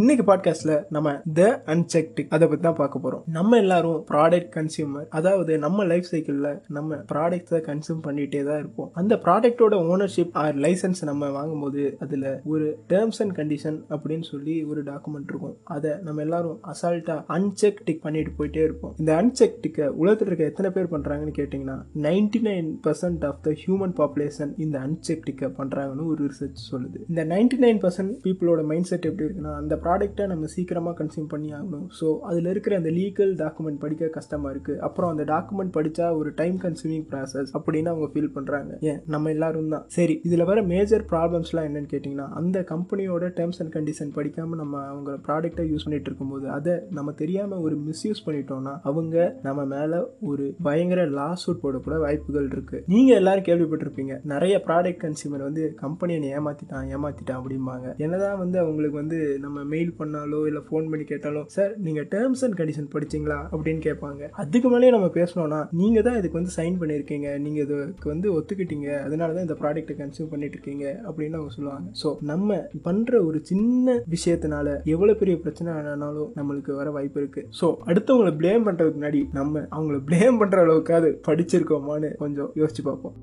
இன்னைக்கு பாட்காஸ்ட்ல நம்ம த அன்செக்டிக் அதை பத்தி தான் பார்க்க போறோம். நம்ம எல்லாரும் ப்ராடக்ட் கன்சியூமர் அதாவது நம்ம லைஃப் சைக்கிள்ல நம்ம ப்ராடக்ட்ஸை கன்சியூம் பண்ணிட்டே தான் இருப்போம். அந்த ப்ராடக்டோட ஓனர்ஷிப் ஆர் லைசன்ஸ் நம்ம வாங்கும்போது அதுல ஒரு டேர்ம்ஸ் அண்ட் கண்டிஷன் அப்படின்னு சொல்லி ஒரு டாக்குமெண்ட் இருக்கும். அதை நம்ம எல்லாரும் அசால்ட்டா அன்செக் டிக் பண்ணிட்டு போயிட்டே இருப்போம். இந்த அன்செக் டிக்கை உலகத்தில் இருக்க எத்தனை பேர் பண்றாங்கன்னு கேட்டிங்கன்னா ninety nine percent of the human population இந்த அன்செக் டிக்கை பண்றாங்கன்னு ஒரு ரிசர்ச் சொல்லுது. இந்த நைன்டி நைன் பர்சன்ட் பீப்புளோட மைண்ட் செட் எப்படி இருக்குன்னா அந்த ப்ராடக்ட்டை நம்ம சீக்கிரமாக கன்சியூம் பண்ணி ஆகணும் ஸோ அதில் இருக்கிற அந்த லீகல் டாக்குமெண்ட் படிக்க கஷ்டமாக இருக்குது அப்புறம் அந்த டாக்குமெண்ட் படித்தா ஒரு டைம் கன்சியூமிங் ப்ராசஸ் அப்படின்னு அவங்க ஃபீல் பண்ணுறாங்க ஏன்? நம்ம எல்லாரும் தான். சரி இதில் வர மேஜர் ப்ராப்ளம்ஸ்லாம் என்னன்னு கேட்டிங்கன்னா அந்த கம்பெனியோட டேர்ம்ஸ் அண்ட் கண்டிஷன் படிக்காமல் நம்ம அவங்க ப்ராடக்டை யூஸ் பண்ணிட்டு இருக்கும்போது அதை நம்ம தெரியாமல் ஒரு மிஸ்யூஸ் பண்ணிட்டோம்னா அவங்க நம்ம மேலே ஒரு பயங்கர லாஸ் அவுட் போடக்கூட வாய்ப்புகள் இருக்குது நீங்கள் எல்லாரும் கேள்விப்பட்டிருப்பீங்க நிறைய ப்ராடக்ட் கன்சியூமர் வந்து கம்பெனியை ஏமாற்றிட்டான் ஏமாற்றிட்டான் அப்படிம்பாங்க. என்னதான் வந்து அவங்களுக்கு வந்து நம்ம மெயில் பண்ணாலோ இல்லை ஃபோன் பண்ணி கேட்டாலோ சார் நீங்கள் டேர்ம்ஸ் அண்ட் கண்டிஷன் படிச்சிங்களா? அப்படின்னு கேட்பாங்க. அதுக்கு மேலேயே நம்ம பேசணும்னா நீங்கள் தான் இதுக்கு வந்து சைன் பண்ணியிருக்கீங்க. நீங்கள் இதுக்கு வந்து ஒத்துக்கிட்டீங்க. அதனால தான் இந்த ப்ராடக்ட்டை கன்சியூம் பண்ணிட்டு இருக்கீங்க அப்படின்னு அவங்க சொல்லுவாங்க. ஸோ நம்ம பண்ணுற ஒரு சின்ன விஷயத்தினால எவ்வளோ பெரிய பிரச்சனை ஆனாலும் நம்மளுக்கு வர வாய்ப்பு இருக்கு. ஸோ அடுத்தவங்களை ப்ளேம் பண்ணுறதுக்கு முன்னாடி நம்ம அவங்கள ப்ளேம் பண்ணுற அளவுக்காவது படிச்சிருக்கோமான்னு கொஞ்சம் யோசிச்சு பார்ப்போம்.